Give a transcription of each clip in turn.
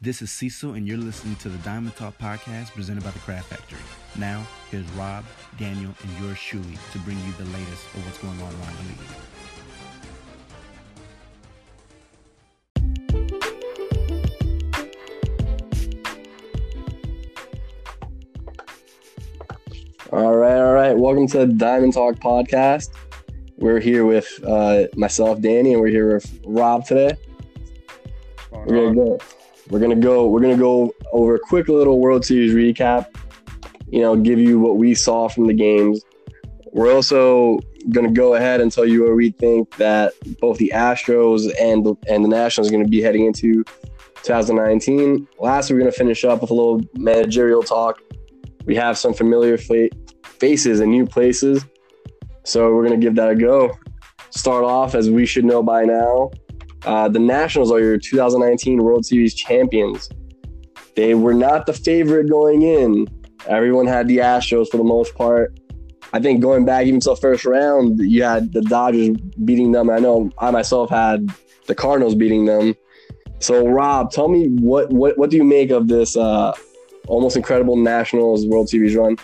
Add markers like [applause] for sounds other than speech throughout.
This is Cecil, and you're listening to the Diamond Talk podcast presented by the Craft Factory. Now, here's Rob, Daniel, and yours truly to bring you the latest of what's going on around the league. All right, all right. Welcome to the Diamond Talk podcast. We're here with uh, myself, Danny, and we're here with Rob today. We're gonna go. We're gonna go. We're gonna go over a quick little World Series recap. You know, give you what we saw from the games. We're also gonna go ahead and tell you where we think that both the Astros and the, and the Nationals are gonna be heading into 2019. Last, we're gonna finish up with a little managerial talk we have some familiar fa- faces and new places. So we're to give that a go. Start off, as we should know by now, uh, the Nationals are your 2019 World Series champions. They were not the favorite going in. Everyone had the Astros for the most part. I think going back even to the first round, you had the Dodgers beating them. I know I myself had the Cardinals beating them. So, Rob, tell me what what what do you make of this uh, almost incredible Nationals World Series run.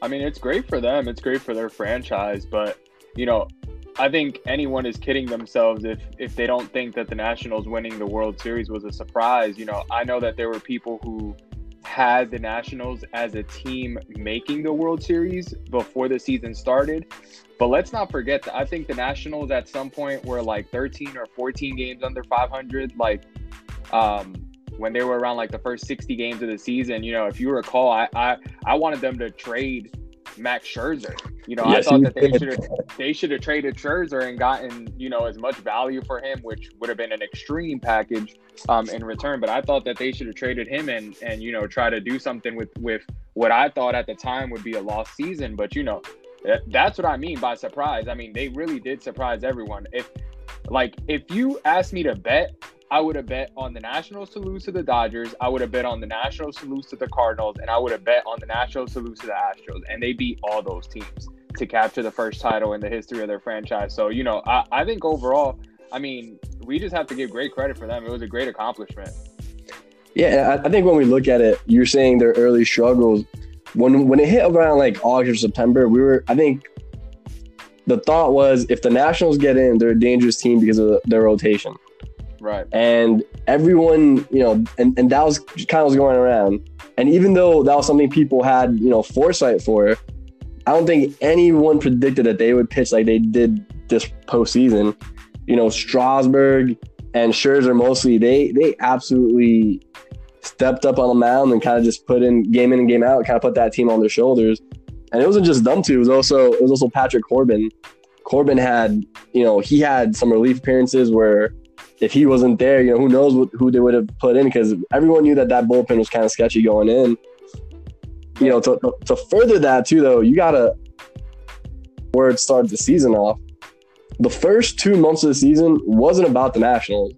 I mean, it's great for them. It's great for their franchise, but you know, I think anyone is kidding themselves if if they don't think that the Nationals winning the World Series was a surprise. You know, I know that there were people who had the Nationals as a team making the World Series before the season started. But let's not forget that I think the Nationals at some point were like 13 or 14 games under 500. Like, um, when they were around like the first 60 games of the season, you know, if you recall, I I, I wanted them to trade Max Scherzer. You know, yes, I thought that they should have they should have traded Scherzer and gotten you know as much value for him, which would have been an extreme package um, in return. But I thought that they should have traded him and and you know try to do something with with what I thought at the time would be a lost season. But you know, that's what I mean by surprise. I mean they really did surprise everyone. If like if you asked me to bet I would have bet on the Nationals to lose to the Dodgers. I would have bet on the Nationals to lose to the Cardinals, and I would have bet on the Nationals to lose to the Astros. And they beat all those teams to capture the first title in the history of their franchise. So, you know, I, I think overall, I mean, we just have to give great credit for them. It was a great accomplishment. Yeah, I think when we look at it, you're saying their early struggles. When when it hit around like August or September, we were I think the thought was if the Nationals get in, they're a dangerous team because of their rotation. Right. And everyone, you know, and, and that was kind of was going around. And even though that was something people had, you know, foresight for, I don't think anyone predicted that they would pitch like they did this postseason. You know, Strasburg and Scherzer mostly, they they absolutely stepped up on the mound and kind of just put in game in and game out, kind of put that team on their shoulders. And it wasn't just them two; it was also it was also Patrick Corbin. Corbin had, you know, he had some relief appearances where if he wasn't there, you know, who knows what, who they would have put in because everyone knew that that bullpen was kind of sketchy going in. You know, to, to further that too, though, you gotta where it started the season off. The first two months of the season wasn't about the Nationals.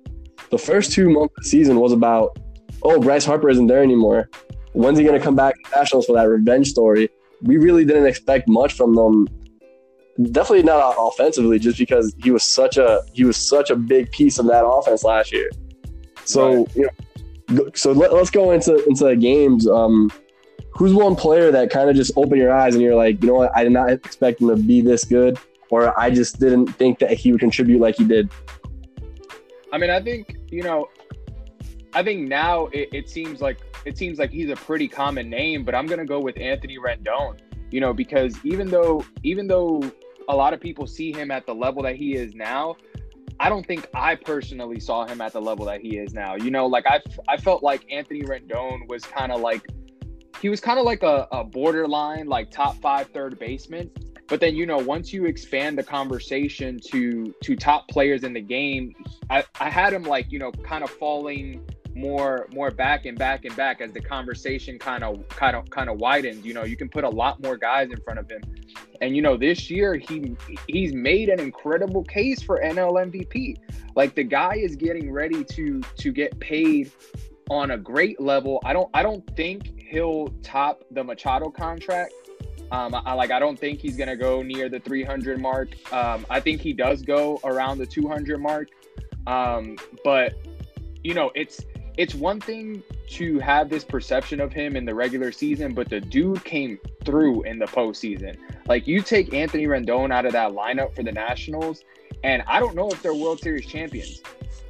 The first two months of the season was about, oh, Bryce Harper isn't there anymore. When's he gonna come back to Nationals for that revenge story? We really didn't expect much from them definitely not offensively, just because he was such a he was such a big piece of that offense last year. So right. you know, so let, us go into into the games. Um, who's one player that kind of just opened your eyes and you're like, you know what, I did not expect him to be this good, or I just didn't think that he would contribute like he did. I mean, I think you know, I think now it, it seems like it seems like he's a pretty common name, but I'm gonna go with Anthony Rendon you know because even though even though a lot of people see him at the level that he is now. I don't think I personally saw him at the level that he is now. You know, like I, I felt like Anthony Rendon was kind of like, he was kind of like a, a borderline, like top five third baseman. But then, you know, once you expand the conversation to to top players in the game, I, I had him like, you know, kind of falling more more back and back and back as the conversation kind of kind of kind of widens you know you can put a lot more guys in front of him and you know this year he he's made an incredible case for NL MVP like the guy is getting ready to to get paid on a great level I don't I don't think he'll top the Machado contract um, I, like I don't think he's gonna go near the 300 mark. Um, I think he does go around the 200 mark. Um, but you know, it's it's one thing to have this perception of him in the regular season, but the dude came through in the postseason. Like you take Anthony Rendon out of that lineup for the Nationals, and I don't know if they're World Series champions.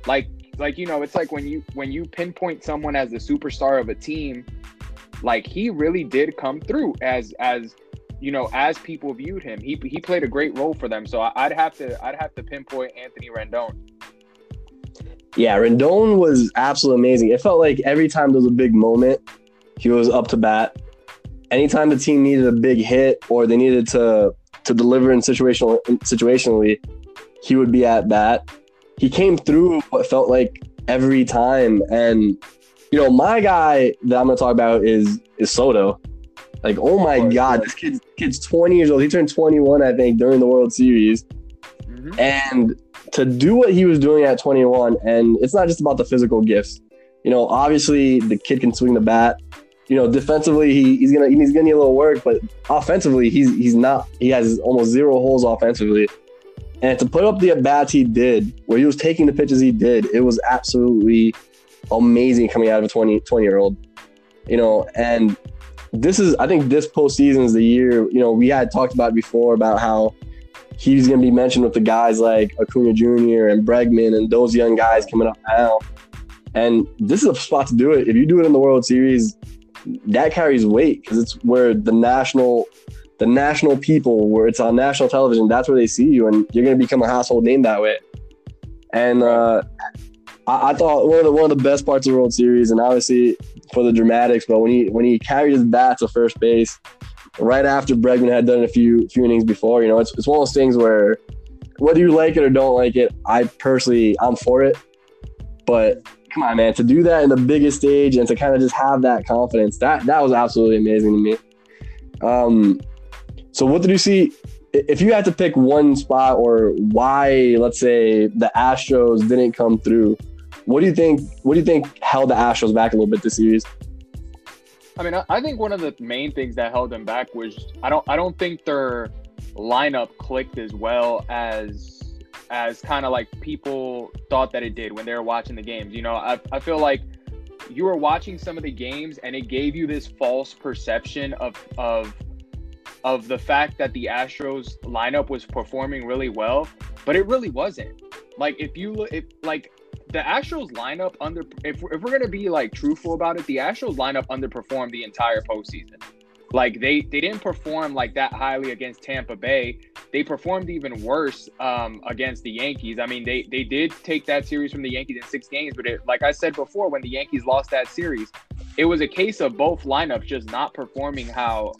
Like, like you know, it's like when you when you pinpoint someone as the superstar of a team, like he really did come through as as you know as people viewed him. He he played a great role for them. So I'd have to I'd have to pinpoint Anthony Rendon. Yeah, Rendon was absolutely amazing. It felt like every time there was a big moment, he was up to bat. Anytime the team needed a big hit or they needed to to deliver in situational situationally, he would be at bat. He came through what felt like every time. And you know, my guy that I'm gonna talk about is is Soto. Like, oh my course, god, this kid's kid's 20 years old. He turned 21, I think, during the World Series. Mm-hmm. And to do what he was doing at 21, and it's not just about the physical gifts. You know, obviously the kid can swing the bat. You know, defensively he, he's gonna he's gonna need a little work, but offensively he's he's not. He has almost zero holes offensively. And to put up the at bats he did, where he was taking the pitches he did, it was absolutely amazing coming out of a 20, 20 year old. You know, and this is I think this postseason is the year. You know, we had talked about before about how he's going to be mentioned with the guys like Acuna Jr. and Bregman and those young guys coming up now. And this is a spot to do it. If you do it in the World Series, that carries weight because it's where the national, the national people, where it's on national television, that's where they see you, and you're going to become a household name that way. And uh, I, I, thought one of the one of the best parts of the World Series, and obviously for the dramatics, but when he when he carried his bat to first base right after Bregman had done a few few innings before. You know, it's it's one of those things where whether you like it or don't like it, I personally I'm for it. But come on, man, to do that in the biggest stage and to kind of just have that confidence, that that was absolutely amazing to me. Um, so what did you see? If you had to pick one spot or why, let's say the Astros didn't come through, what do you think? What do you think held the Astros back a little bit this series? I mean, I think one of the main things that held them back was I don't I don't think their lineup clicked as well as as kind of like people thought that it did when they were watching the games. You know, I, I feel like you were watching some of the games and it gave you this false perception of of of the fact that the Astros lineup was performing really well, but it really wasn't. Like if you look if like the Astros lineup under if, if we're gonna be like truthful about it, the Astros lineup underperformed the entire postseason. Like they they didn't perform like that highly against Tampa Bay. They performed even worse um, against the Yankees. I mean, they they did take that series from the Yankees in six games, but it, like I said before, when the Yankees lost that series, it was a case of both lineups just not performing how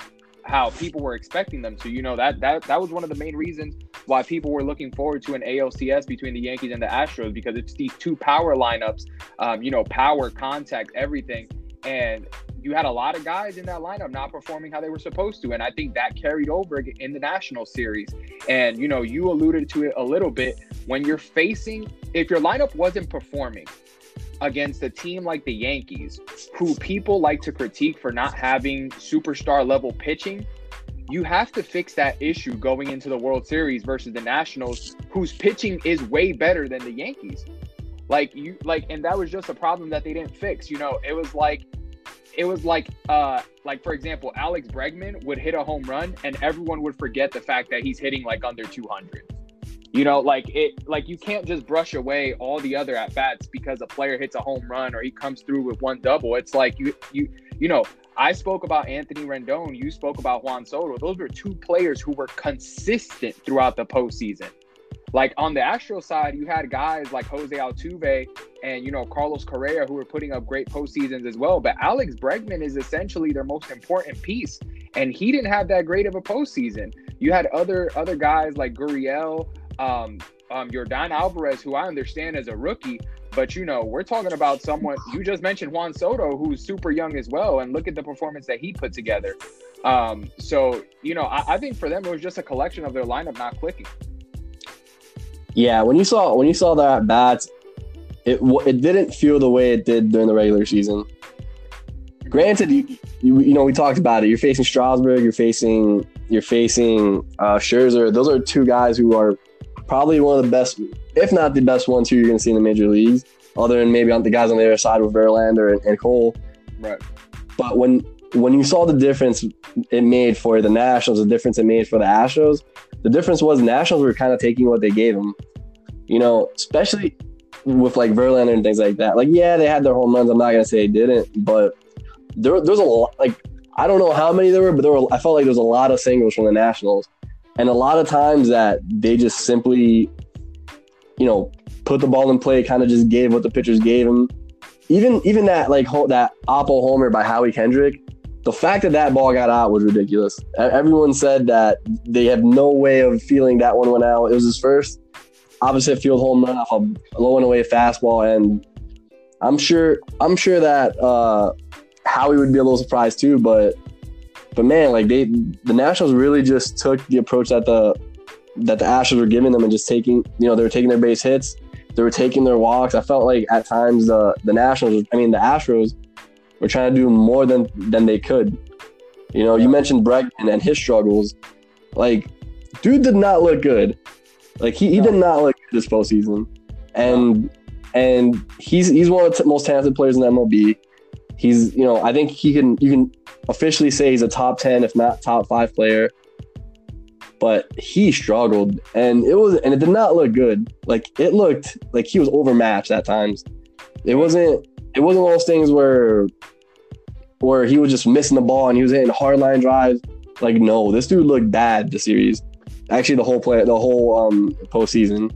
how people were expecting them to. You know that that that was one of the main reasons why people were looking forward to an ALCS between the Yankees and the Astros because it's these two power lineups. Um, you know, power, contact, everything, and you had a lot of guys in that lineup not performing how they were supposed to, and I think that carried over in the national series. And you know, you alluded to it a little bit when you're facing if your lineup wasn't performing against a team like the Yankees, who people like to critique for not having superstar level pitching, you have to fix that issue going into the World Series versus the Nationals, whose pitching is way better than the Yankees. Like you like and that was just a problem that they didn't fix. You know, it was like it was like uh like for example, Alex Bregman would hit a home run and everyone would forget the fact that he's hitting like under 200. You know, like it, like you can't just brush away all the other at bats because a player hits a home run or he comes through with one double. It's like you, you, you know, I spoke about Anthony Rendon. You spoke about Juan Soto. Those were two players who were consistent throughout the postseason. Like on the Astro side, you had guys like Jose Altuve and you know Carlos Correa who were putting up great postseasons as well. But Alex Bregman is essentially their most important piece, and he didn't have that great of a postseason. You had other other guys like Gurriel, um, um, Yordan Alvarez, who I understand as a rookie, but you know, we're talking about someone you just mentioned Juan Soto, who's super young as well, and look at the performance that he put together. Um, so you know, I, I think for them it was just a collection of their lineup not clicking. Yeah, when you saw when you saw that bats, it it didn't feel the way it did during the regular season. Granted, you, you, you know we talked about it. You're facing Strasburg, you're facing you're facing uh, Scherzer. Those are two guys who are probably one of the best, if not the best ones who you're going to see in the major leagues. other than maybe on the guys on the other side with Verlander and, and Cole. Right. But when when you saw the difference it made for the Nationals, the difference it made for the Astros, the difference was Nationals were kind of taking what they gave them. You know, especially with like Verlander and things like that. Like, yeah, they had their home runs. I'm not gonna say they didn't, but there there's a lot. Like, I don't know how many there were, but there were. I felt like there was a lot of singles from the Nationals, and a lot of times that they just simply, you know, put the ball in play, kind of just gave what the pitchers gave them. Even even that like ho- that Oppo homer by Howie Kendrick, the fact that that ball got out was ridiculous. Everyone said that they have no way of feeling that one went out. It was his first opposite field home run off a low and away fastball, and I'm sure I'm sure that uh, Howie would be a little surprised too. But but man, like they the Nationals really just took the approach that the that the Astros were giving them and just taking you know they were taking their base hits, they were taking their walks. I felt like at times the the Nationals, I mean the Astros, were trying to do more than than they could. You know, you mentioned Bregman and his struggles. Like, dude did not look good. Like he, he did not look good this postseason, and and he's he's one of the t- most talented players in the MLB. He's you know I think he can you can officially say he's a top ten if not top five player. But he struggled, and it was and it did not look good. Like it looked like he was overmatched at times. It wasn't it wasn't one of those things where where he was just missing the ball and he was hitting hard line drives. Like no, this dude looked bad the series. Actually, the whole play, the whole um postseason.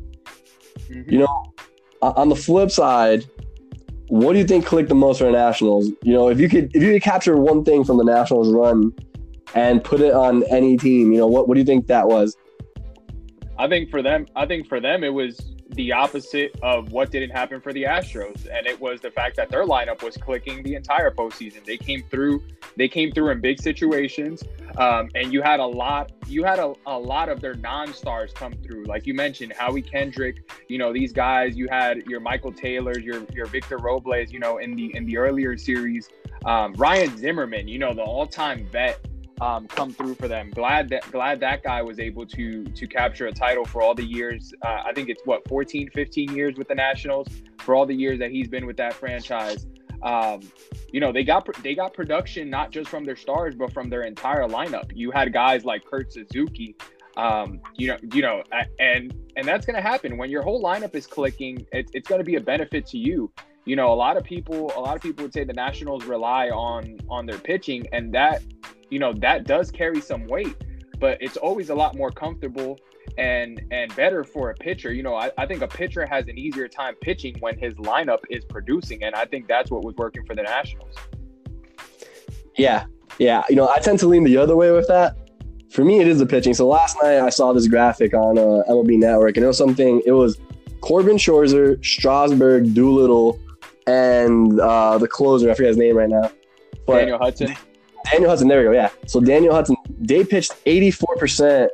Mhm. You know, on the flip side, what do you think clicked the most for the Nationals? You know, if you could if you could capture one thing from the Nationals run and put it on any team, you know, what what do you think that was? I think for them, I think for them, it was the opposite of what didn't happen for the Astros, and it was the fact that their lineup was clicking the entire postseason. They came through, they came through in big situations, um, and you had a lot, you had a, a lot of their non-stars come through. Like you mentioned, Howie Kendrick, you know these guys. You had your Michael Taylors, your your Victor Robles, you know in the in the earlier series. Um, Ryan Zimmerman, you know the all-time vet um, come through for them. Glad that glad that guy was able to to capture a title for all the years. Uh, I think it's what 14, 15 years with the Nationals for all the years that he's been with that franchise. Um, you know they got they got production not just from their stars but from their entire lineup. You had guys like Kurt Suzuki. Um, you know, you know, and and that's going to happen when your whole lineup is clicking. It, it's going to be a benefit to you. You know, a lot of people, a lot of people would say the Nationals rely on on their pitching, and that you know that does carry some weight but it's always a lot more comfortable and and better for a pitcher you know I, I think a pitcher has an easier time pitching when his lineup is producing and i think that's what was working for the nationals Yeah, yeah. You know, I tend to lean the other way with that. For me, it is the pitching. So last night I saw this graphic on uh, MLB Network, and it was something. It was Corbin Scherzer, Strasburg, Doolittle, and uh, the closer. I forget his name right now. But daniel hudson Daniel Hudson. There we go. Yeah. So Daniel Hudson. They pitched 84 percent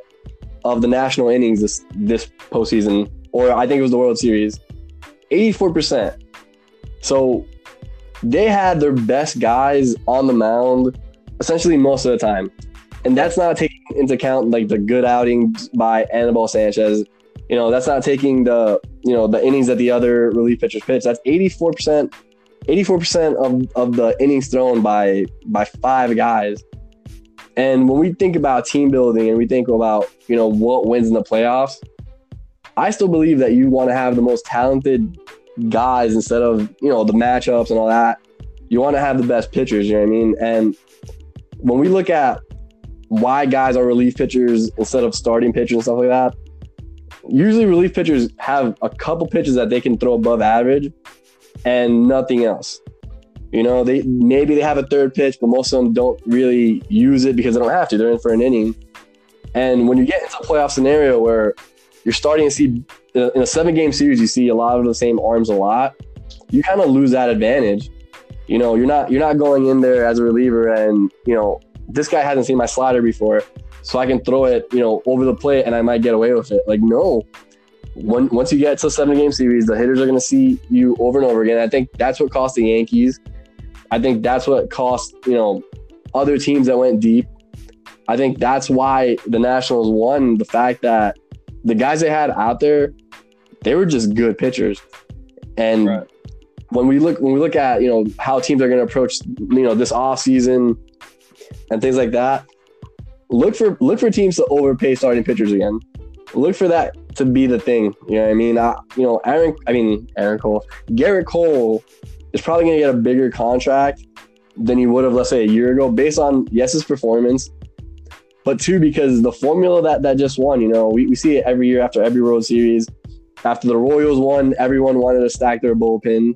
of the national innings this this postseason, or I think it was the World Series. 84 percent. So they had their best guys on the mound essentially most of the time. And that's not taking into account like the good outings by Anibal Sanchez. You know, that's not taking the you know the innings that the other relief pitchers pitch. That's 84%, 84% of, of the innings thrown by by five guys. And when we think about team building and we think about, you know, what wins in the playoffs, I still believe that you want to have the most talented guys instead of, you know, the matchups and all that. You want to have the best pitchers, you know what I mean? And when we look at why guys are relief pitchers instead of starting pitchers and stuff like that, usually relief pitchers have a couple pitches that they can throw above average and nothing else. You know, they maybe they have a third pitch, but most of them don't really use it because they don't have to. They're in for an inning. And when you get into a playoff scenario where you're starting to see in a seven game series, you see a lot of the same arms a lot, you kind of lose that advantage. You know, you're not you're not going in there as a reliever and, you know, this guy hasn't seen my slider before, so I can throw it, you know, over the plate and I might get away with it. Like, no. When, once you get to a seven game series, the hitters are going to see you over and over again. I think that's what cost the Yankees. I think that's what cost, you know, other teams that went deep. I think that's why the Nationals won the fact that the guys they had out there, they were just good pitchers. And Right. when we look when we look at you know how teams are going to approach you know this off season and things like that, look for look for teams to overpay starting pitchers again. Look for that to be the thing. You know what I mean? I, you know, Aaron. I mean, Aaron Cole, Gerrit Cole is probably going to get a bigger contract than he would have, let's say, a year ago, based on yes his performance, but two because the formula that that just won. You know, we, we see it every year after every World Series. After the Royals won, everyone wanted to stack their bullpen.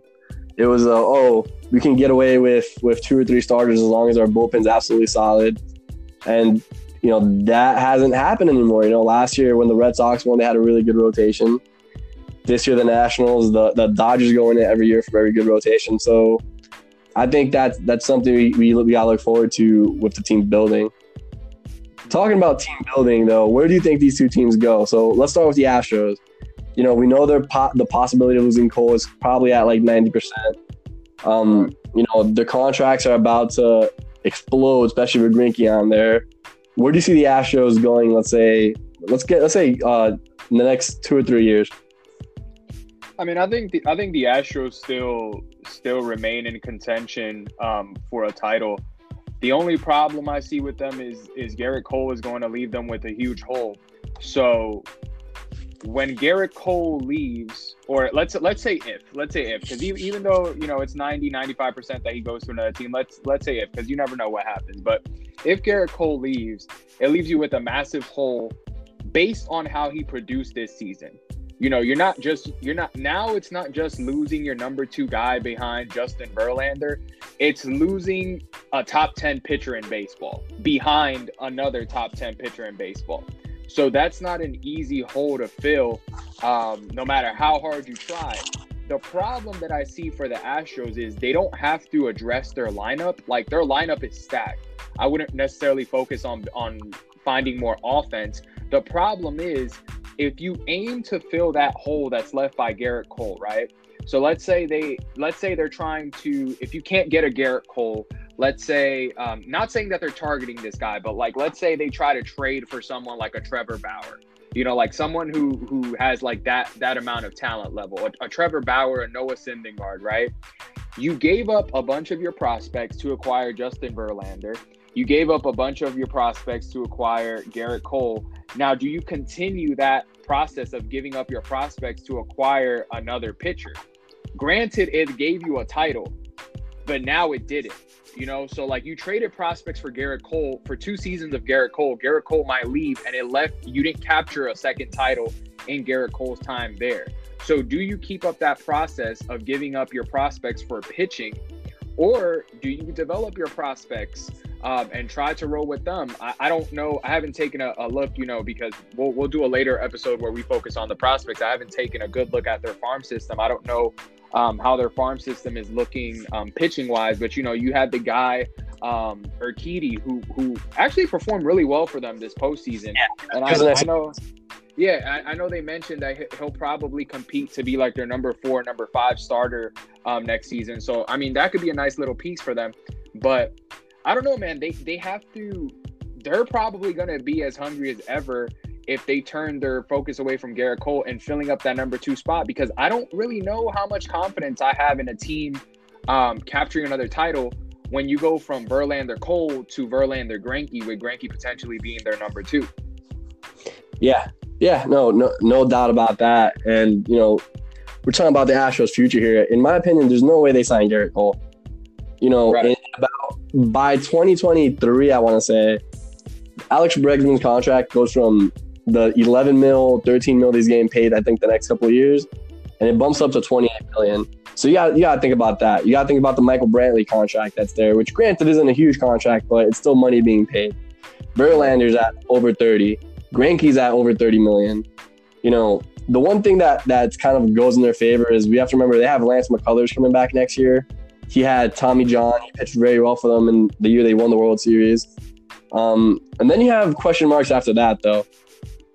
It was a oh, we can get away with with two or three starters as long as our bullpen's absolutely solid. And you know that hasn't happened anymore. You know, last year when the Red Sox won, they had a really good rotation. This year, the Nationals, the the Dodgers go in it every year for very good rotation. So, I think that's that's something we we, we gotta look forward to with the team building. Talking about team building, though, where do you think these two teams go? So let's start with the Astros. You know, we know they're po- the possibility of losing Cole is probably at like ninety percent. Um, you know, the contracts are about to explode, especially with Greinke on there. Where do you see the Astros going? Let's say, let's get, let's say, uh, in the next two or three years. I mean, I think the, I think the Astros still still remain in contention um, for a title. The only problem I see with them is is Gerrit Cole is going to leave them with a huge hole. So when Gerrit Cole leaves, or let's let's say if, let's say if, because even though you know it's 90, 95 percent that he goes to another team, let's let's say if, because you never know what happens. But if Gerrit Cole leaves, it leaves you with a massive hole based on how he produced this season. You know, you're not just you're not now. It's not just losing your number two guy behind Justin Verlander. It's losing a top ten pitcher in baseball behind another top ten pitcher in baseball. So that's not an easy hole to fill, um, no matter how hard you try. The problem that I see for the Astros is they don't have to address their lineup. Like their lineup is stacked. I wouldn't necessarily focus on on finding more offense. The problem is if you aim to fill that hole that's left by Gerrit Cole, right? So let's say they let's say they're trying to if you can't get a Gerrit Cole, let's say, um, not saying that they're targeting this guy, but like, let's say they try to trade for someone like a Trevor Bauer, you know, like someone who who has like that that amount of talent level, a, a Trevor Bauer, a Noah Syndergaard, right? You gave up a bunch of your prospects to acquire Justin Verlander. You gave up a bunch of your prospects to acquire Gerrit Cole. Now, do you continue that process of giving up your prospects to acquire another pitcher? Granted, it gave you a title, but now it didn't. You know, so like you traded prospects for Gerrit Cole for two seasons of Gerrit Cole. Gerrit Cole might leave, and it left you didn't capture a second title in Gerrit Cole's time there. So do you keep up that process of giving up your prospects for pitching, or do you develop your prospects um, and try to roll with them? I, I don't know. I haven't taken a, a, look, you know, because we'll we'll do a later episode where we focus on the prospects. I haven't taken a good look at their farm system. I don't know um, how their farm system is looking um, pitching wise. But you know, you had the guy um, Urquidy who who actually performed really well for them this postseason, yeah, and I, I, know. Yeah, I, I, know they mentioned that he'll probably compete to be like their number four, number five starter um, next season. So I mean, that could be a nice little piece for them. But I don't know, man. They they have to. They're probably going to be as hungry as ever if they turn their focus away from Gerrit Cole and filling up that number two spot because I don't really know how much confidence I have in a team um, capturing another title when you go from Verlander Cole to Verlander Greinke with Greinke potentially being their number two. Yeah, yeah, no, no, no doubt about that. And you know, we're talking about the Astros' future here. In my opinion, there's no way they sign Gerrit Cole. You know, right. about by 2023, I want to say Alex Bregman's contract goes from the 11 mil, 13 mil he's getting paid, I think, the next couple of years, and it bumps up to 28 million. So you got you got to think about that. You got to think about the Michael Brantley contract that's there, which granted isn't a huge contract, but it's still money being paid. Verlander's at over 30. Greinke's at over 30 million. You know, the one thing that that's kind of goes in their favor is we have to remember they have Lance McCullers coming back next year. He had Tommy John. He pitched very well for them in the year they won the World Series. Um, and then you have question marks after that, though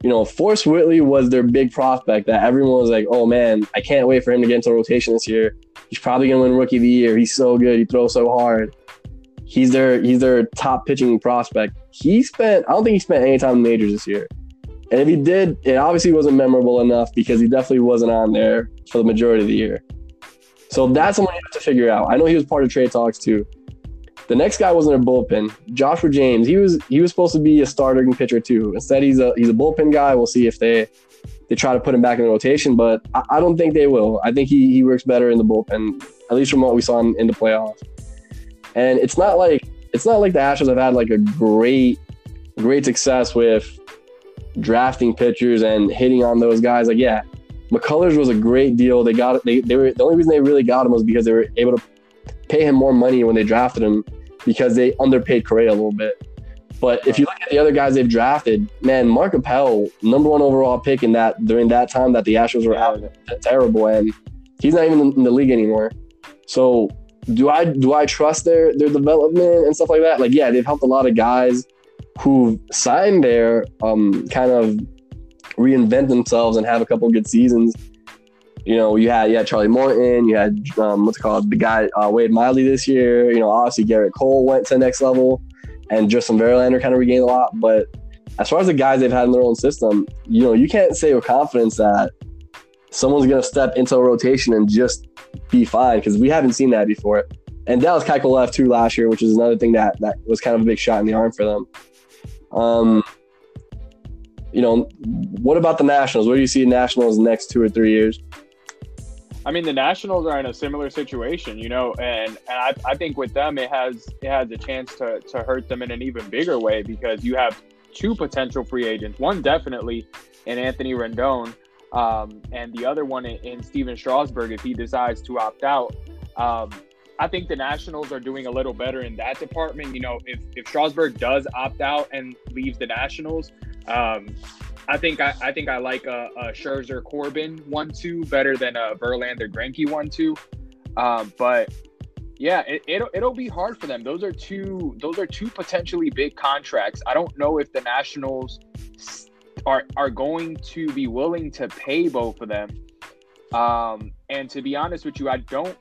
you know, Forrest Whitley was their big prospect that everyone was like, oh man, I can't wait for him to get into rotation this year. He's probably gonna win rookie of the year. He's so good. He throws so hard. He's their he's their top pitching prospect. He spent I don't think he spent any time in majors this year. And if he did, it obviously wasn't memorable enough because he definitely wasn't on there for the majority of the year. So that's someone you have to figure out. I know he was part of trade talks too. The next guy was in a bullpen, Joshua James. He was he was supposed to be a starting pitcher too. Instead, he's a he's a bullpen guy. We'll see if they they try to put him back in the rotation, but I, I don't think they will. I think he he works better in the bullpen, at least from what we saw in, in the playoffs. And it's not like it's not like the Astros have had like a great great success with drafting pitchers and hitting on those guys. Like, yeah, McCullers was a great deal. They got they they were the only reason they really got him was because they were able to pay him more money when they drafted him because they underpaid Correa a little bit. But if you look at the other guys they've drafted, man, Mark Appel, number one overall pick in that during that time that the Astros were terrible, and he's not even in the league anymore. So do I do I trust their their development and stuff like that? Like, yeah, they've helped a lot of guys who signed there um, kind of reinvent themselves and have a couple good seasons. You know, you had you had Charlie Morton, you had um, what's it called the guy uh, Wade Miley this year. You know, obviously Gerrit Cole went to the next level, and Justin Verlander kind of regained a lot. But as far as the guys they've had in their own system, you know, you can't say with confidence that someone's going to step into a rotation and just be fine because we haven't seen that before. And Dallas Keuchel left too last year, which is another thing that that was kind of a big shot in the arm for them. Um, you know, what about the Nationals? Where do you see Nationals next two or three years? I mean, the Nationals are in a similar situation, you know, and, and I, I think with them it has it has a chance to to hurt them in an even bigger way because you have two potential free agents. One definitely in Anthony Rendon, um, and the other one in, in Stephen Strasburg if he decides to opt out. Um, I think the Nationals are doing a little better in that department. You know, if if Strasburg does opt out and leaves the Nationals, um, I think I, I think I like a, a Scherzer Corbin one two better than a Verlander Greinke one two. Um, but yeah, it, it'll it'll be hard for them. Those are two those are two potentially big contracts. I don't know if the Nationals are are going to be willing to pay both of them. Um, and to be honest with you, I don't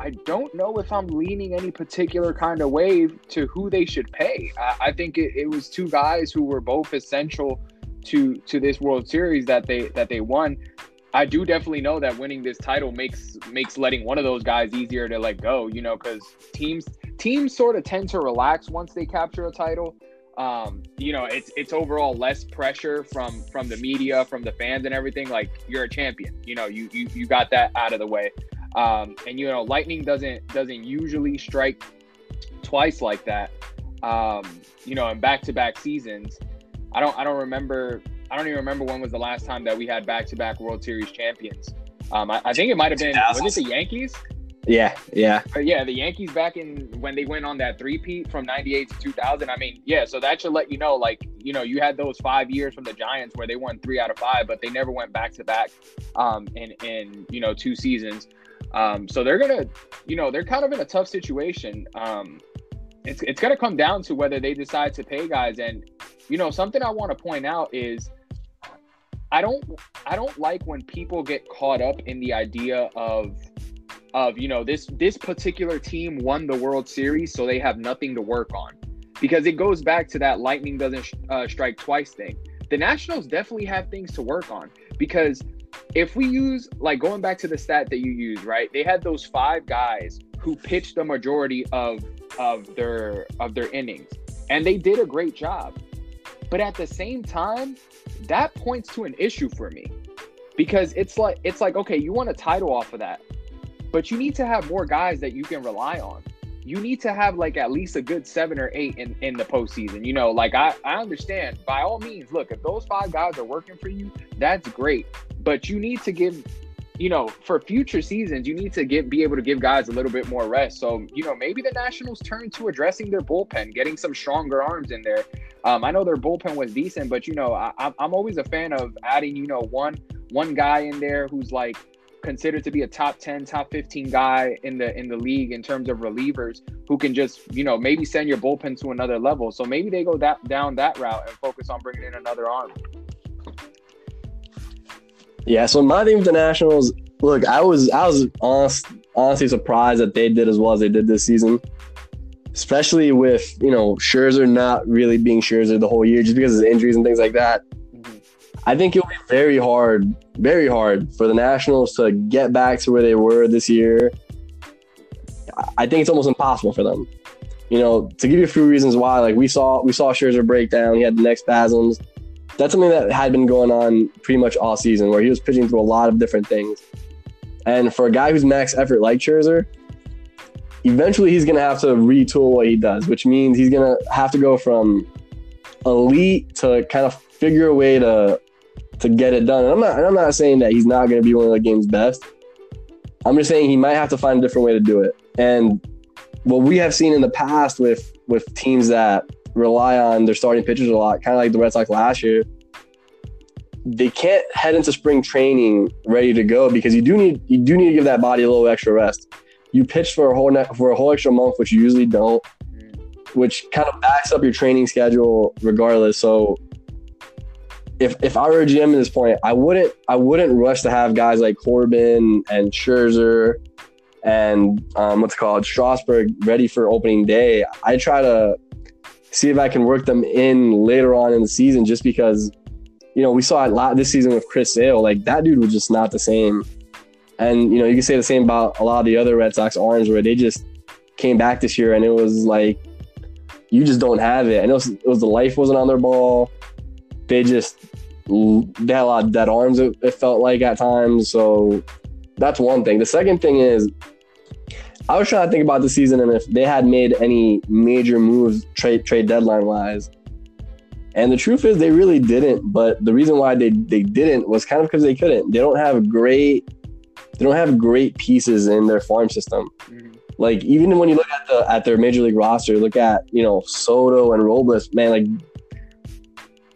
I don't know if I'm leaning any particular kind of way to who they should pay. I, I think it, it, was two guys who were both essential to to this World Series that they that they won. I do definitely know that winning this title makes makes letting one of those guys easier to let go. You know, because teams teams sort of tend to relax once they capture a title. Um, you know, it's it's overall less pressure from from the media, from the fans, and everything. Like you're a champion. You know, you you you got that out of the way. Um, and you know, lightning doesn't doesn't usually strike twice like that. Um, you know, in back to back seasons. I don't I don't remember I don't even remember when was the last time that we had back to back World Series champions. Um, I, I think it might have been was it the Yankees? Yeah, yeah. But yeah, the Yankees back in when they went on that three-peat from 98 to 2000. I mean, yeah, so that should let you know, like, you know, you had those five years from the Giants where they won three out of five, but they never went back to back um in, in you know, two seasons. Um, so they're gonna, you know, they're kind of in a tough situation. Um, it's it's gonna come down to whether they decide to pay guys. And you know, something I want to point out is I don't I don't like when people get caught up in the idea of of you know this this particular team won the World Series, so they have nothing to work on because it goes back to that lightning doesn't uh, strike twice thing. The Nationals definitely have things to work on because if we use like going back to the stat that you use, right? They had those five guys who pitched the majority of of their of their innings, and they did a great job. But at the same time, that points to an issue for me because it's like it's like okay, you want a title off of that, but you need to have more guys that you can rely on. You need to have like at least a good seven or eight in, in the postseason. You know, like I, I understand by all means, look, if those five guys are working for you, that's great but you need to give you know for future seasons you need to get be able to give guys a little bit more rest. So you know maybe the nationals turn to addressing their bullpen getting some stronger arms in there. Um, i know their bullpen was decent but you know I, i'm always a fan of adding you know one one guy in there who's like considered to be a top 10 top 15 guy in the in the league in terms of relievers who can just you know maybe send your bullpen to another level. So maybe they go that down that route and focus on bringing in another arm yeah, so my thing with the Nationals, look, I was I was honest, honestly surprised that they did as well as they did this season. Especially with, you know, Scherzer not really being Scherzer the whole year just because of injuries and things like that. Mm-hmm. I think it'll be very hard, very hard for the Nationals to get back to where they were this year. I think it's almost impossible for them. You know, to give you a few reasons why, like we saw we saw Scherzer break down, he had the neck spasms. That's something that had been going on pretty much all season, where he was pitching through a lot of different things. And for a guy who's max effort like Scherzer, eventually he's going to have to retool what he does, which means he's going to have to go from elite to kind of figure a way to to get it done. And I'm not and I'm not saying that he's not going to be one of the game's best. I'm just saying he might have to find a different way to do it. And what we have seen in the past with with teams that rely on their starting pitchers a lot, kind of like the Red Sox last year, they can't head into spring training ready to go because you do need you do need to give that body a little extra rest. You pitch for a whole for a whole extra month, which you usually don't, which kind of backs up your training schedule regardless. So if if I were a GM at this point, I wouldn't I wouldn't rush to have guys like Corbin and Scherzer and um, what's called Strasburg ready for opening day. I try to see if I can work them in later on in the season, just because you know we saw a lot this season with Chris Sale. Like that dude was just not the same. And you know you can say the same about a lot of the other Red Sox arms where they just came back this year and it was like you just don't have it. And it was, it was the life wasn't on their ball. They just they had a lot of dead arms. It, it felt like at times. So that's one thing. The second thing is I was trying to think about the season and if they had made any major moves trade trade deadline wise. And the truth is they really didn't, but the reason why they, they didn't was kind of because they couldn't. They don't have great they don't have great pieces in their farm system. Mm-hmm. Like even when you look at the at their major league roster, look at, you know, Soto and Robles, man, like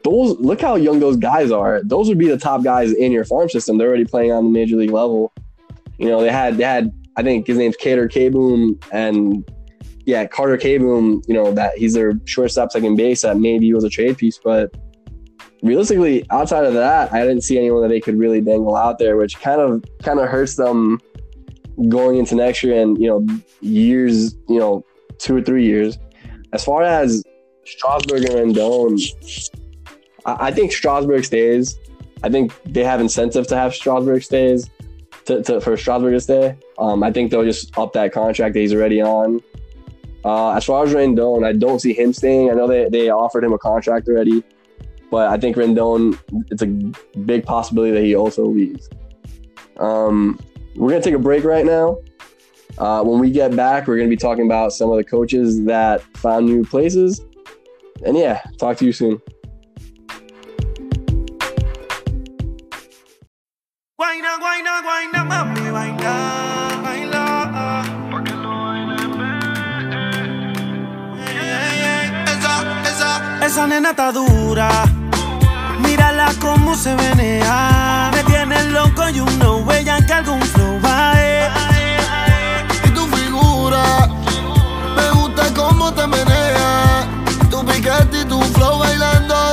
those look how young those guys are. Those would be the top guys in your farm system. They're already playing on the major league level. You know, they had they had I think his name's Carter Kieboom, and yeah, Carter Kieboom. You know that he's their shortstop, second base. That maybe was a trade piece, but realistically, outside of that, I didn't see anyone that they could really dangle out there, which kind of kind of hurts them going into next year and you know years, you know, two or three years. As far as Strasburg and Rendon, I, I think Strasburg stays. I think they have incentive to have Strasburg stays to, to for Strasburg to stay. Um, I think they'll just up that contract that he's already on. Uh, as far as Rendon, I don't see him staying. I know they, they offered him a contract already, but I think Rendon, it's a big possibility that he also leaves. Um, we're going to take a break right now. Uh, when we get back, we're going to be talking about some of the coaches that found new places. And yeah, talk to you soon. Guayna, guayna, mami, baila, baila. Lo Esa, esa, esa nena está dura. Mírala cómo se venea. Me tiene loco y uno huella que algún flow va. Y tu figura, me gusta cómo te menea. Tu piquete y tu flow bailando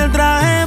el traje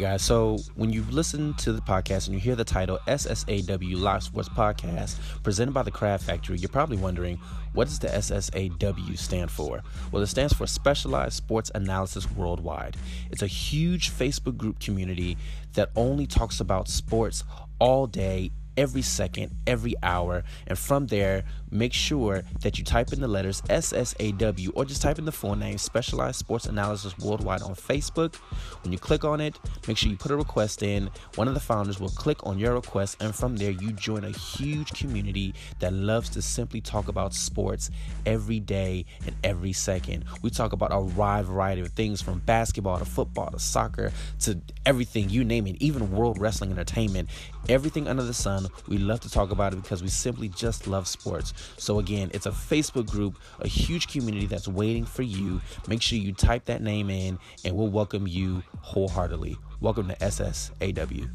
guys, so when you listen to the podcast and you hear the title SSAW Live Sports Podcast presented by the Craft Factory, you're probably wondering what does the SSAW stand for? Well, it stands for Specialized Sports Analysis Worldwide. It's a huge Facebook group community that only talks about sports all day, every second, every hour. And from there, make sure that you type in the letters SSAW or just type in the full name Specialized Sports Analysis Worldwide on Facebook. When you click on it, make sure you put a request in. One of the founders will click on your request, and from there, you join a huge community that loves to simply talk about sports every day and every second. We talk about a wide variety of things from basketball to football to soccer to everything, you name it, even world wrestling entertainment. Everything under the sun, we love to talk about it because we simply just love sports. So, again, it's a Facebook group, a huge community that's waiting for you. Make sure you type that name in, and we'll welcome you wholeheartedly. Welcome to SSAW.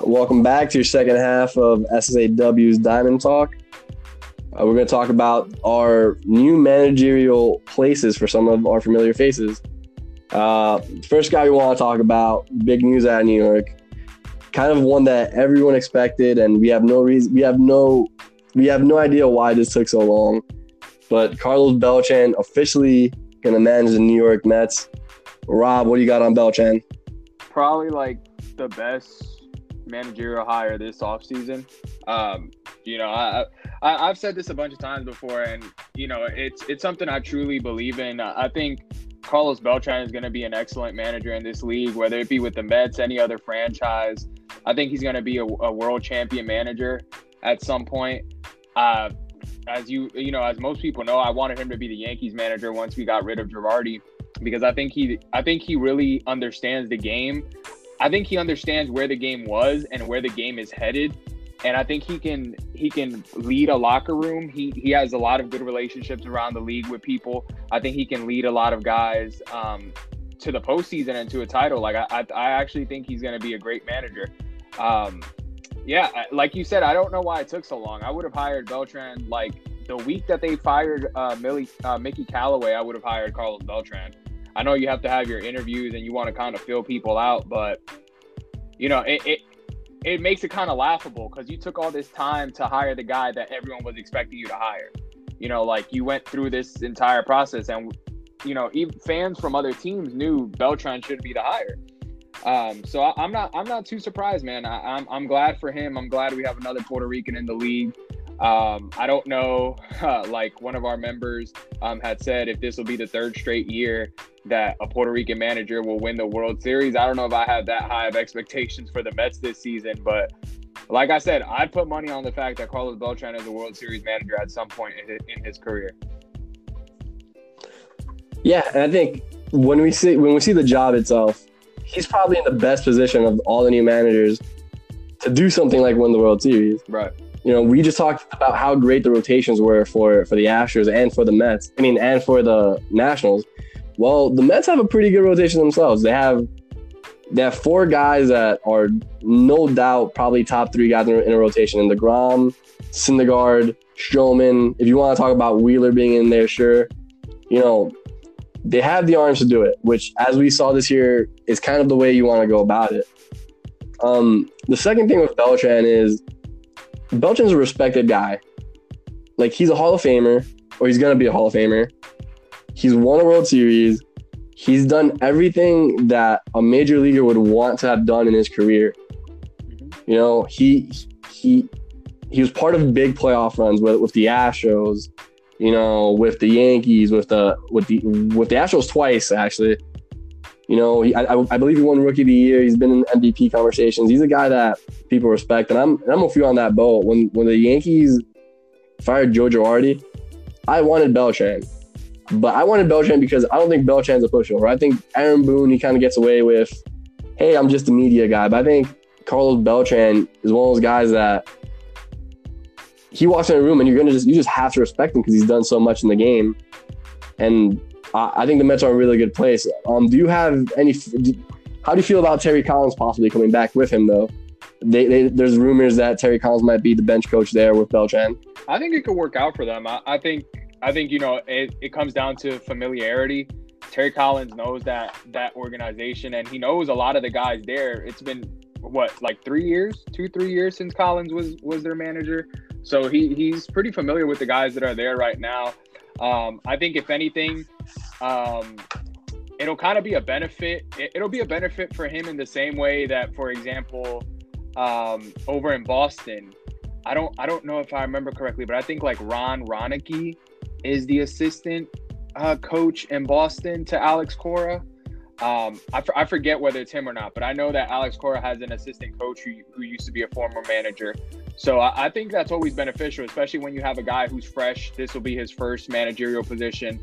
Welcome back to your second half of SSAW's Diamond Talk. Uh, we're going to talk about our new managerial places for some of our familiar faces. Uh, first guy we want to talk about, big news out of New York, kind of one that everyone expected, and we have no reason, we have no, we have no idea why this took so long. But Carlos Beltran officially going to manage the New York Mets. Rob, what do you got on Beltran? probably like the best managerial hire this offseason. Um, you know, I, I I've said this a bunch of times before, and you know, it's it's something I truly believe in. I think Carlos Beltran is going to be an excellent manager in this league, whether it be with the Mets, any other franchise. I think he's going to be a, a world champion manager at some point. Uh, as you you know, as most people know, I wanted him to be the Yankees manager once we got rid of Girardi because I think he I think he really understands the game. I think he understands where the game was and where the game is headed. And I think he can he can lead a locker room. He he has a lot of good relationships around the league with people. I think he can lead a lot of guys um, to the postseason and to a title. Like I I, I actually think he's going to be a great manager. Um, yeah, like you said, I don't know why it took so long. I would have hired Beltran like the week that they fired uh, Millie, uh, Mickey Callaway. I would have hired Carlos Beltran. I know you have to have your interviews and you want to kind of fill people out, but you know it it, it makes it kind of laughable because you took all this time to hire the guy that everyone was expecting you to hire. You know, like you went through this entire process, and you know, even fans from other teams knew Beltran should be the hire. Um, so I, am not I'm not too surprised, man. I, am I'm, I'm glad for him. I'm glad we have another Puerto Rican in the league. Um, I don't know, uh, [laughs] like one of our members um, had said, if this will be the third straight year that a Puerto Rican manager will win the World Series. I don't know if I have that high of expectations for the Mets this season, but like I said, I'd put money on the fact that Carlos Beltran is a World Series manager at some point in his, in his career. Yeah, and I think when we see when we see the job itself, he's probably in the best position of all the new managers to do something like win the World Series. Right. You know, we just talked about how great the rotations were for for the Astros and for the Mets. I mean, and for the Nationals. Well, the Mets have a pretty good rotation themselves. They have they have four guys that are no doubt probably top three guys in a, rotation. In DeGrom, Syndergaard, Stroman. If you want to talk about Wheeler being in there, sure. You know, they have the arms to do it, which, as we saw this year, is kind of the way you want to go about it. Um, the second thing with Beltran is Beltran's a respected guy. Like he's a Hall of Famer, or he's gonna be a Hall of Famer. He's won a World Series. He's done everything that a major leaguer would want to have done in his career. You know, he he he was part of big playoff runs with with the Astros, you know, with the Yankees, with the with the with the Astros twice actually. You know, he, I, I believe he won Rookie of the Year. He's been in MVP conversations. He's a guy that people respect, and I'm and I'm a few on that boat. When when the Yankees fired Joe Girardi, I wanted Beltran. But I wanted Beltran because I don't think Beltran's a pushover. I think Aaron Boone, he kind of gets away with, hey, I'm just a media guy. But I think Carlos Beltran is one of those guys that he walks in a room and you're gonna just you just have to respect him because he's done so much in the game. And I, I, think the Mets are in a really good place. Um, do you have any? How do you feel about Terry Collins possibly coming back with him though? They, they, there's rumors that Terry Collins might be the bench coach there with Beltran. I think it could work out for them. I, I think I think you know it, it comes down to familiarity. Terry Collins knows that that organization, and he knows a lot of the guys there. It's been what like three years, two three years since Collins was was their manager, so he he's pretty familiar with the guys that are there right now. Um, I think if anything, um, it'll kind of be a benefit. It, will be a benefit for him in the same way that, for example, um, over in Boston, I don't I don't know if I remember correctly, but I think like Ron Roenicke is the assistant uh, coach in Boston to Alex Cora. Um, I, f- I forget whether it's him or not, but I know that Alex Cora has an assistant coach who, who used to be a former manager. So I, I think that's always beneficial, especially when you have a guy who's fresh. This will be his first managerial position.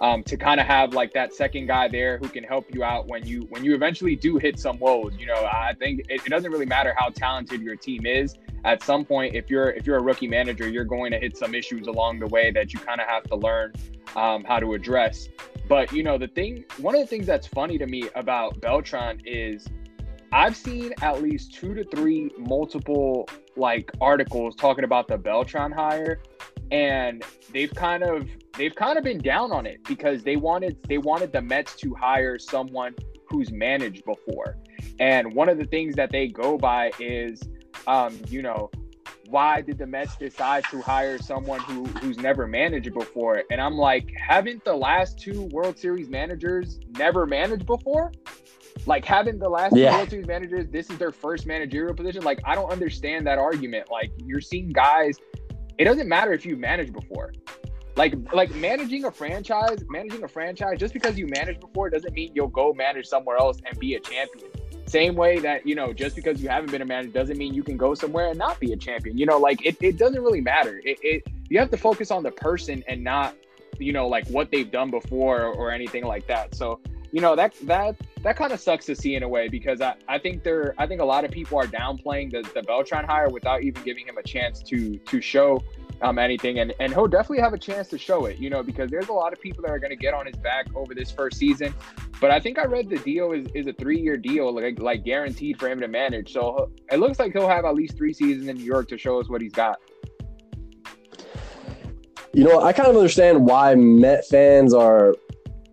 Um, to kind of have like that second guy there who can help you out when you when you eventually do hit some woes. You know, I think it, it doesn't really matter how talented your team is at some point if you're if you're a rookie manager you're going to hit some issues along the way that you kind of have to learn um, how to address. But you know the thing one of the things that's funny to me about beltran is i've seen at least two to three multiple like articles talking about the beltran hire and they've kind of they've kind of been down on it because they wanted they wanted the mets to hire someone who's managed before. And one of the things that they go by is um, you know, why did the Mets decide to hire someone who who's never managed before? And I'm like, haven't the last two World Series managers never managed before? Like, haven't the last yeah. World Series managers this is their first managerial position? Like, I don't understand that argument. Like, you're seeing guys. It doesn't matter if you managed before. Like, like managing a franchise, managing a franchise, just because you managed before doesn't mean you'll go manage somewhere else and be a champion. Same way that, you know, just because you haven't been a manager doesn't mean you can go somewhere and not be a champion. You know, like it, it doesn't really matter. It, it you have to focus on the person and not, you know, like what they've done before or, or anything like that. So, you know, that that that kind of sucks to see in a way because I, I think there I think a lot of people are downplaying the, the Beltran hire without even giving him a chance to to show um, anything, and and he'll definitely have a chance to show it, you know, because there's a lot of people that are going to get on his back over this first season. But I think I read the deal is, is a three year deal, like like guaranteed for him to manage. So it looks like he'll have at least three seasons in New York to show us what he's got. You know, I kind of understand why Met fans are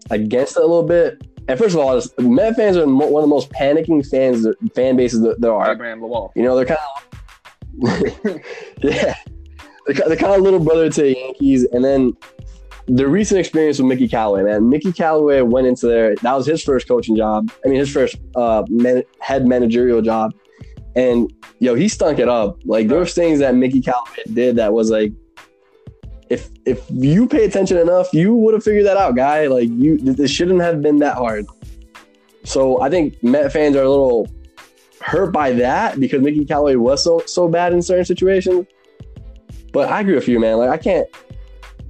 against it a little bit. And first of all, Met fans are one of the most panicking fans fan bases that there are. Abraham Lawal. You know, they're kind of [laughs] [laughs] yeah they're kind of little brother to the Yankees. And then the recent experience with Mickey Callaway, man. Mickey Callaway went into there. That was his first coaching job. I mean, his first uh, man, head managerial job. And yo, he stunk it up. Like there things that Mickey Callaway did that was like, if if you pay attention enough, you would have figured that out, guy. Like you, this shouldn't have been that hard. So I think Met fans are a little hurt by that because Mickey Callaway was so so bad in certain situations. But I agree with you, man. Like I can't.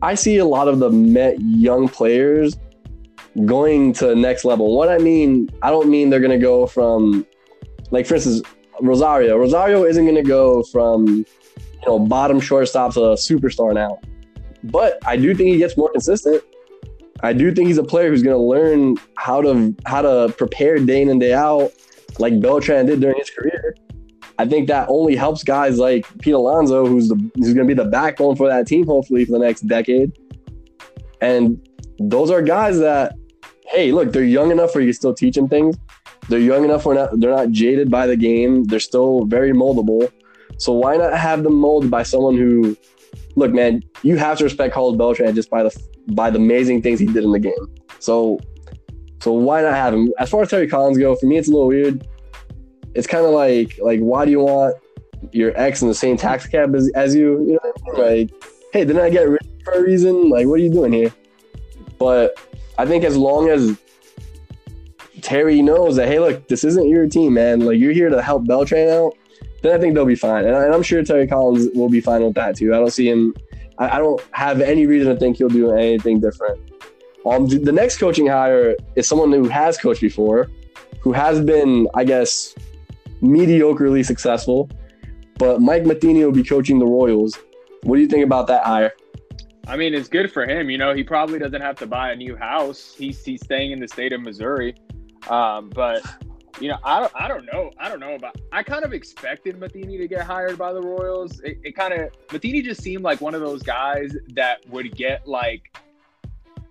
I see a lot of the Met young players going to the next level. What I mean, I don't mean they're gonna go from, like for instance, Rosario. Rosario isn't gonna go from, you know, bottom shortstop to a superstar now. But I do think he gets more consistent. I do think he's a player who's to learn how to how to prepare day in and day out, like Beltran did during his career. I think that only helps guys like Pete Alonso, who's the who's going to be the backbone for that team, hopefully for the next decade. And those are guys that, hey, look, they're young enough where you can still teach them things. They're young enough where not, they're not jaded by the game. They're still very moldable. So why not have them molded by someone who look, man, you have to respect Carlos Beltran just by the by the amazing things he did in the game. So, so why not have him? As far as Terry Collins go, for me, it's a little weird. It's kind of like like why do you want your ex in the same tax cab as, as you? You know, like, hey, didn't I get rid for a reason? Like, what are you doing here? But I think as long as Terry knows that, hey, look, this isn't your team, man. Like, you're here to help Beltran out then I think they'll be fine. And, I, am sure Terry Collins will be fine with that too. I don't see him. I, I don't have any reason to think he'll do anything different. Um, the next coaching hire is someone who has coached before, who has been, I guess, mediocrely successful. But Mike Matheny will be coaching the Royals. What do you think about that hire? I mean, it's good for him. You know, he probably doesn't have to buy a new house. He's he's staying in the state of Missouri. Um, but you know, I don't, I don't know. I don't know about. I kind of expected Matheny to get hired by the Royals. It, it kind of Matheny just seemed like one of those guys that would get like.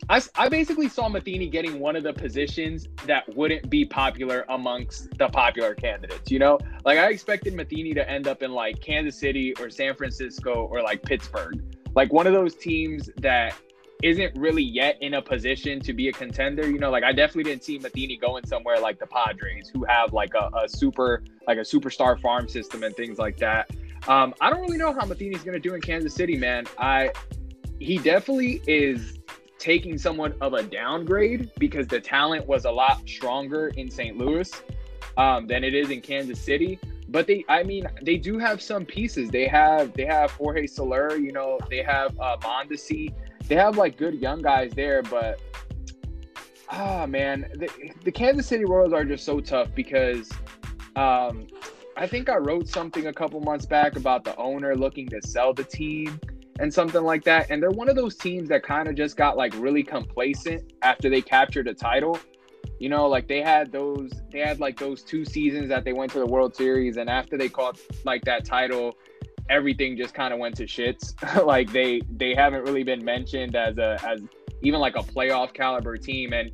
I, I basically saw Matheny getting one of the positions that wouldn't be popular amongst the popular candidates. You know, like I expected Matheny to end up in like Kansas City or San Francisco or like Pittsburgh, like one of those teams that isn't really yet in a position to be a contender. You know, like I definitely didn't see Matheny going somewhere like the Padres, who have like a, a super like a superstar farm system and things like that. Um, I don't really know how Matheny's to do in Kansas City, man. I he definitely is taking somewhat of a downgrade because the talent was a lot stronger in St. Louis um, than it is in Kansas City. But they, I mean, they do have some pieces. They have they have Jorge Soler, you know, they have uh, Mondesi they have like good young guys there, but ah man, the, the Kansas City Royals are just so tough because um, I think I wrote something a couple months back about the owner looking to sell the team and something like that. And they're one of those teams that kind of just got like really complacent after they captured a title. You know, like they had those, they had like those two seasons that they went to the World Series, and after they caught like that title, everything just kind of went to shits. [laughs] like they they haven't really been mentioned as a as even like a playoff caliber team and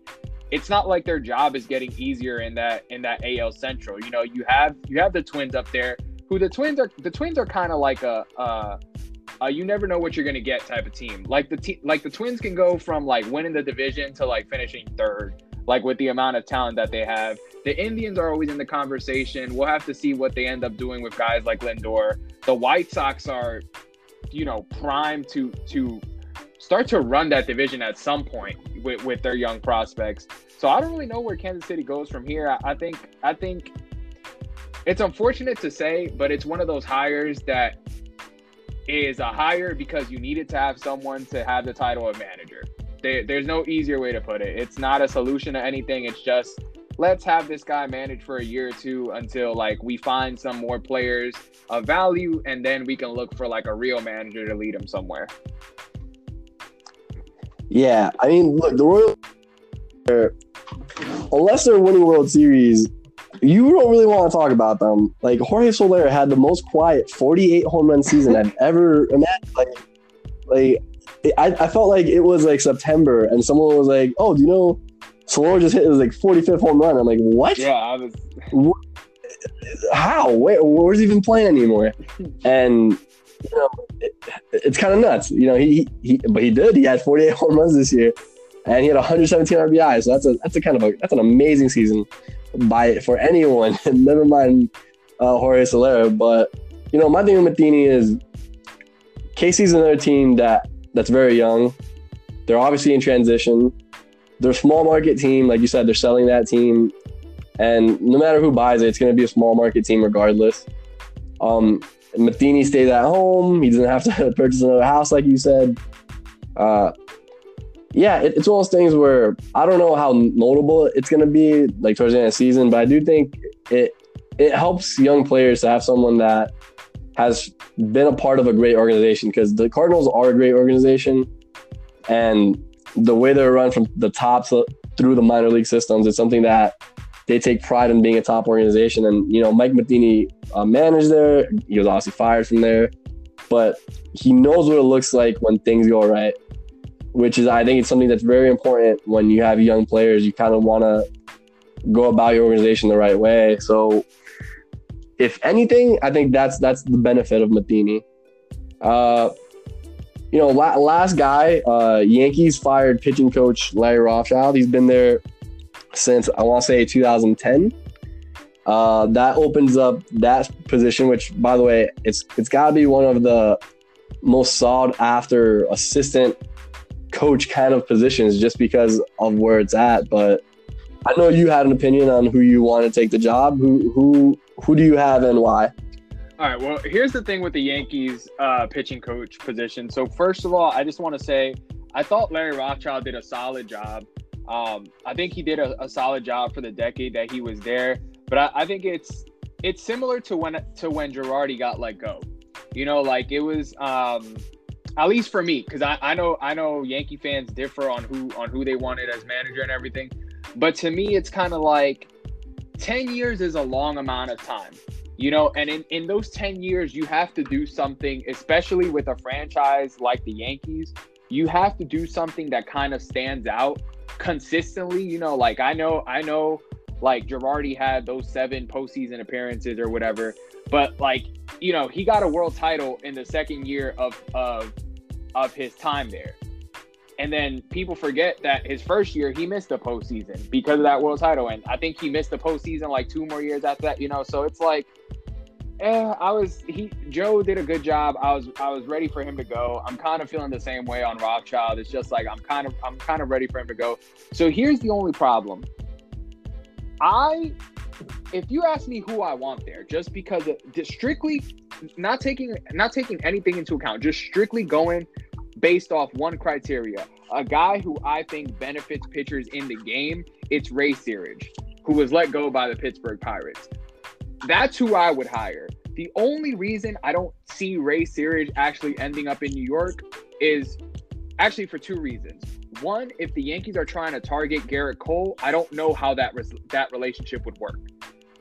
it's not like their job is getting easier in that in that AL Central. You know, you have you have the Twins up there who the Twins are the Twins are kind of like a uh uh, you never know what you're gonna get type of team. Like the te- like the Twins can go from like winning the division to like finishing third, like with the amount of talent that they have. The Indians are always in the conversation. We'll have to see what they end up doing with guys like Lindor. The White Sox are, you know, primed to to start to run that division at some point with, with their young prospects. So I don't really know where Kansas City goes from here. I, I think I think it's unfortunate to say, but it's one of those hires that is a hire because you needed to have someone to have the title of manager. There, there's no easier way to put it. It's not a solution to anything. It's just let's have this guy manage for a year or two until like we find some more players of value and then we can look for like a real manager to lead him somewhere. Yeah, I mean, look, the Royals, unless they're winning World Series, you don't really want to talk about them. Like Jorge Soler had the most quiet 48 home run season I've ever imagined. Like, like I, I felt like it was like September and someone was like, "Oh, do you know Soler just hit his like 45th home run. I'm like, what? Yeah, I was. How? Where, where's he even playing anymore? And you know, it, it's kind of nuts. You know, he, he but he did. He had 48 home runs this year, and he had 117 RBI. So that's a that's a kind of a that's an amazing season by for anyone. [laughs] Never mind uh, Jorge Soler. But you know, my thing with Matheny is Casey's another team that that's very young. They're obviously in transition. They're a small market team, like you said. They're selling that team, and no matter who buys it, it's going to be a small market team regardless. Um, Matheny stays at home. He doesn't have to [laughs] purchase another house, like you said. Uh, yeah, it, it's one of those things where I don't know how notable it's going to be, like towards the end of the season, but I do think it it helps young players to have someone that has been a part of a great organization because the Cardinals are a great organization, and the way they're run from the top through the minor league systems is something that they take pride in being a top organization. And you know, Mike Matheny uh, managed there. He was obviously fired from there, but he knows what it looks like when things go right. Which is, I think, it's something that's very important when you have young players. You kind of want to go about your organization the right way. So, if anything, I think that's that's the benefit of Matheny. Uh, you know, la- last guy, uh, Yankees fired pitching coach Larry Rothschild. He's been there since I want to say 2010. Uh, that opens up that position, which, by the way, it's it's got to be one of the most sought after assistant coach kind of positions, just because of where it's at. But I know you had an opinion on who you want to take the job. Who who who do you have and why? All right. Well, here's the thing with the Yankees uh, pitching coach position. So first of all, I just want to say I thought Larry Rothschild did a solid job. Um, I think he did a, a, solid job for the decade that he was there. But I, I, think it's it's similar to when to when Girardi got let go. You know, like it was um, at least for me, because I, I know I know Yankee fans differ on who on who they wanted as manager and everything. But to me, it's kind of like 10 years is a long amount of time you know? And in, in those 10 years you have to do something especially with a franchise like the yankees you have to do something that kind of stands out consistently you know? Like i know i know like Girardi had those seven postseason appearances or whatever but like you know he got a world title in the second year of of of his time there and then people forget that his first year he missed the postseason because of that world title, and I think he missed the postseason like two more years after that. You know, so it's like, eh, I was he Joe did a good job. I was I was ready for him to go. I'm kind of feeling the same way on Rothschild. It's just like I'm kind of I'm kind of ready for him to go. So here's the only problem. I, if you ask me who I want there, just because of, just strictly not taking not taking anything into account, just strictly going based off one criteria. A guy who I think benefits pitchers in the game, it's Ray Searage, who was let go by the Pittsburgh Pirates. That's who I would hire. The only reason I don't see Ray Searage actually ending up in New York is actually for two reasons. One, if the Yankees are trying to target Gerrit Cole, I don't know how that res- that relationship would work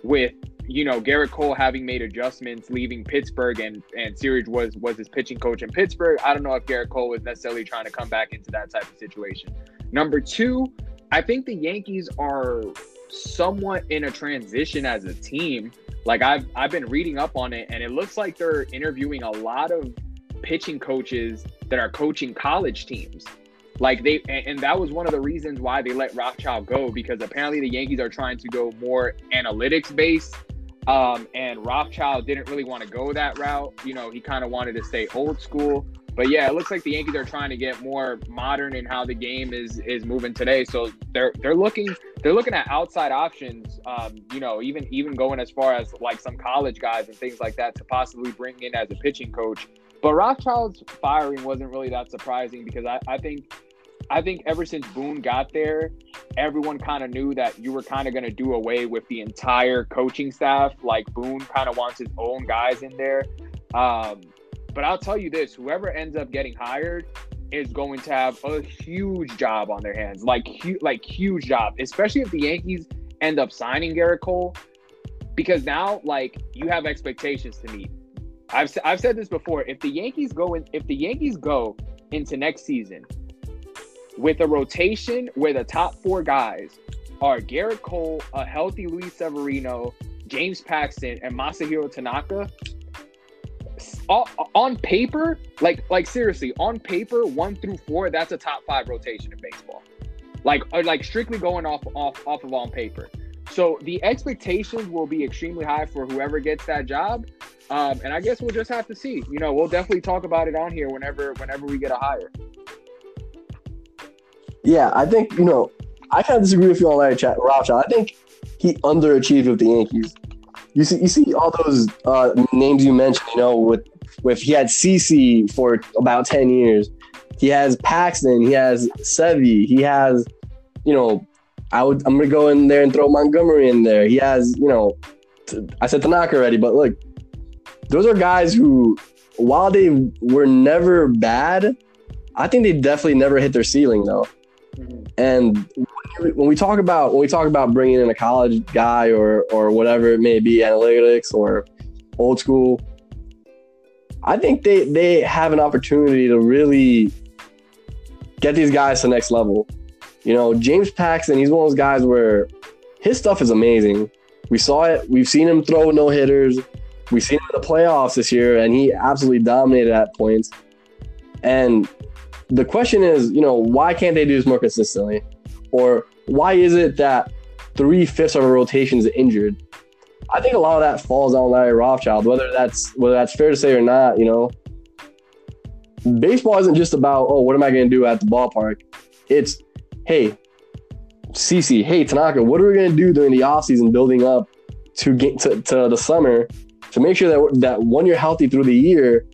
with you know, Gerrit Cole having made adjustments, leaving Pittsburgh, and and Searage was was his pitching coach in Pittsburgh. I don't know if Gerrit Cole was necessarily trying to come back into that type of situation. Number two, I think the Yankees are somewhat in a transition as a team. Like I've I've been reading up on it, and it looks like they're interviewing a lot of pitching coaches that are coaching college teams. Like they, and that was one of the reasons why they let Rothschild go because apparently the Yankees are trying to go more analytics based um, and Rothschild didn't really want to go that route. You know, he kind of wanted to stay old school. But yeah, it looks like the Yankees are trying to get more modern in how the game is is moving today. So they're they're looking they're looking at outside options. Um, you know, even even going as far as like some college guys and things like that to possibly bring in as a pitching coach. But Rothschild's firing wasn't really that surprising because I, I think I think ever since Boone got there, everyone kind of knew that you were kind of going to do away with the entire coaching staff. Like Boone kind of wants his own guys in there. Um, but I'll tell you this: whoever ends up getting hired is going to have a huge job on their hands, like hu- like huge job, especially if the Yankees end up signing Gerrit Cole, because now like you have expectations to meet. I've I've said this before. If the Yankees go in, if the Yankees go into next season with a rotation where the top four guys are Gerrit Cole, a healthy Luis Severino, James Paxton, and Masahiro Tanaka, on paper, like like seriously, on paper, one through four, that's a top five rotation in baseball. Like uh, like strictly going off off off of on paper. So the expectations will be extremely high for whoever gets that job. Um, and I guess we'll just have to see. You know, we'll definitely talk about it on here whenever whenever we get a hire. Yeah, I think you know I kind of disagree with you on Larry Ch- Rothschild. I think he underachieved with the Yankees. You see, you see all those uh, names you mentioned. You know, with with he had CC for about ten years. He has Paxton. He has Sevy. He has, you know, I would I'm gonna go in there and throw Montgomery in there. He has, you know, I said Tanaka already, but look, those are guys who, while they were never bad, I think they definitely never hit their ceiling though. Mm-hmm. And when we talk about when we talk about bringing in a college guy or or whatever it may be, analytics or old school, I think they they have an opportunity to really get these guys to the next level. You know, James Paxton, he's one of those guys where his stuff is amazing. We saw it. We've seen him throw no hitters. We've seen him in the playoffs this year, and he absolutely dominated at points. And the question is, you know, why can't they do this more consistently? Or why is it that three fifths of a rotation is injured? I think a lot of that falls on Larry Rothschild, whether that's whether that's fair to say or not, you know. Baseball isn't just about, oh, what am I gonna do at the ballpark? It's, hey, CC, hey Tanaka, what are we gonna do during the offseason building up to get to, to the summer to make sure that that one you're healthy through the year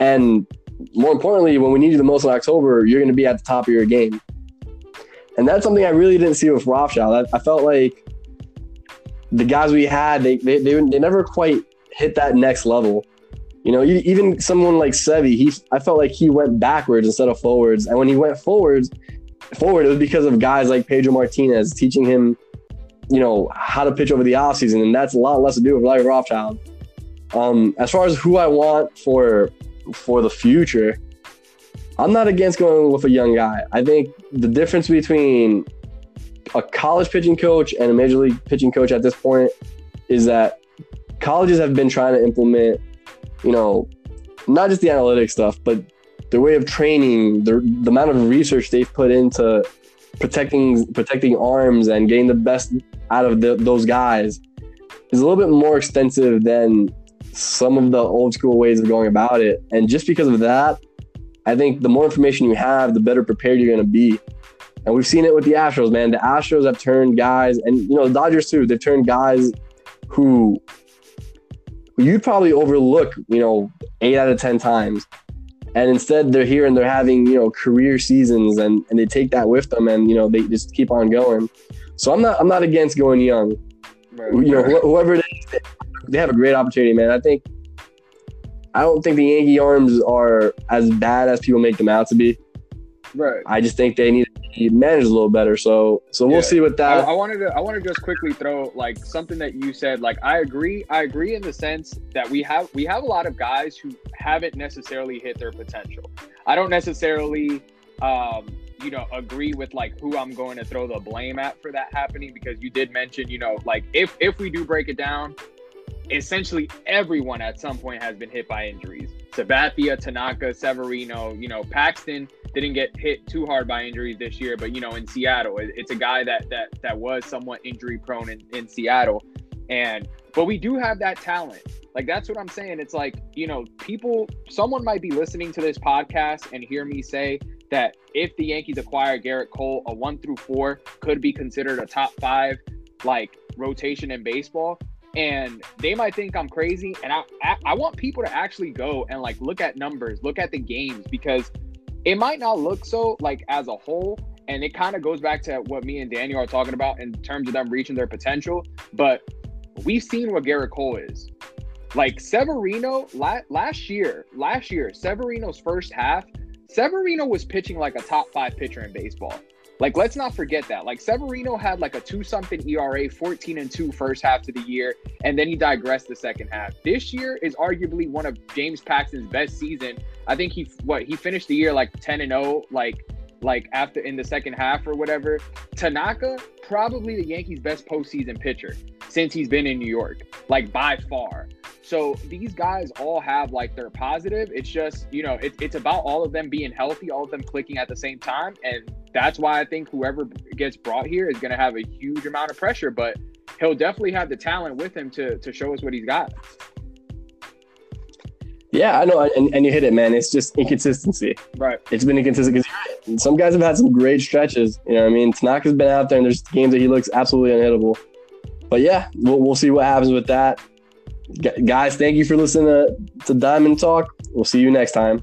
and more importantly, when we need you the most in October, you're going to be at the top of your game. And that's something I really didn't see with Rothschild. I, I felt like the guys we had, they, they, they, they, never quite hit that next level. You know, even someone like Sevi, he I felt like he went backwards instead of forwards. And when he went forwards, forward, it was because of guys like Pedro Martinez teaching him, you know, how to pitch over the offseason. And that's a lot less to do with Larry Rothschild. Um, as far as who I want for for the future, I'm not against going with a young guy. I think the difference between a college pitching coach and a major league pitching coach at this point is that colleges have been trying to implement, you know, not just the analytic stuff, but the way of training, the, the amount of research they've put into protecting protecting arms and getting the best out of the, those guys is a little bit more extensive than some of the old school ways of going about it. And just because of that, I think the more information you have, the better prepared you're going to be. And we've seen it with the Astros, man. The Astros have turned guys, and you know the Dodgers too. They've turned guys who, who you'd probably overlook, you know, eight out of ten times, and instead they're here and they're having you know career seasons, and and they take that with them, and you know they just keep on going. So I'm not I'm not against going young. Right. You know, wh- whoever it is, they have a great opportunity, man. I think I don't think the Yankee arms are as bad as people make them out to be. Right. I just think they need to be managed a little better. So so we'll yeah. see with that. I, I, wanted to I want to just quickly throw like something that you said. Like I agree. I agree in the sense that we have we have a lot of guys who haven't necessarily hit their potential. I don't necessarily um, you know agree with like who I'm going to throw the blame at for that happening because you did mention you know like if if we do break it down essentially everyone at some point has been hit by injuries. Sabathia, Tanaka, Severino, you know, Paxton didn't get hit too hard by injuries this year, but you know, in Seattle, it's a guy that that that was somewhat injury prone in, in Seattle. And but we do have that talent. Like that's what I'm saying. It's like, you know, people someone might be listening to this podcast and hear me say that if the Yankees acquire Gerrit Cole, a one through four could be considered a top five like rotation in baseball and they might think I'm crazy. And I, I, I want people to actually go and like look at numbers, look at the games because it might not look so like as a whole. And it kind of goes back to what me and Daniel are talking about in terms of them reaching their potential. But we've seen what Gerrit Cole is. Like Severino la- last year, last year, Severino's first half, Severino was pitching like a top five pitcher in baseball. Like, let's not forget that. Like, Severino had like a two something ERA, 14 and 2 first half to the year, and then he digressed the second half. This year is arguably one of James Paxton's best season. I think he what he finished the year like 10 and 0, like like after in the second half or whatever. Tanaka, probably the Yankees' best postseason pitcher since he's been in New York, like by far. So these guys all have like their positive. It's just, you know, it, it's about all of them being healthy, all of them clicking at the same time. And that's why I think whoever gets brought here is going to have a huge amount of pressure, but he'll definitely have the talent with him to, to show us what he's got. Yeah, I know, and, and you hit it, man. It's just inconsistency. Right. It's been inconsistent because some guys have had some great stretches. You know what I mean? Tanaka's been out there, and there's games that he looks absolutely unhittable. But yeah, we'll, we'll see what happens with that. Gu- guys, thank you for listening to, to Diamond Talk. We'll see you next time.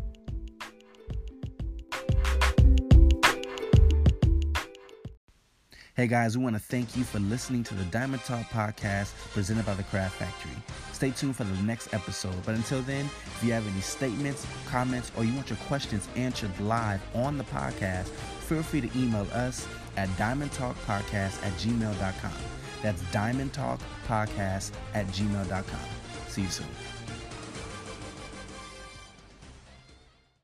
Hey guys, we want to thank you for listening to the Diamond Talk podcast presented by the Craft Factory. Stay tuned for the next episode. But until then, if you have any statements, comments, or you want your questions answered live on the podcast, feel free to email us at diamondtalkpodcast at gmail.com. That's diamondtalkpodcast at gmail.com. See you soon.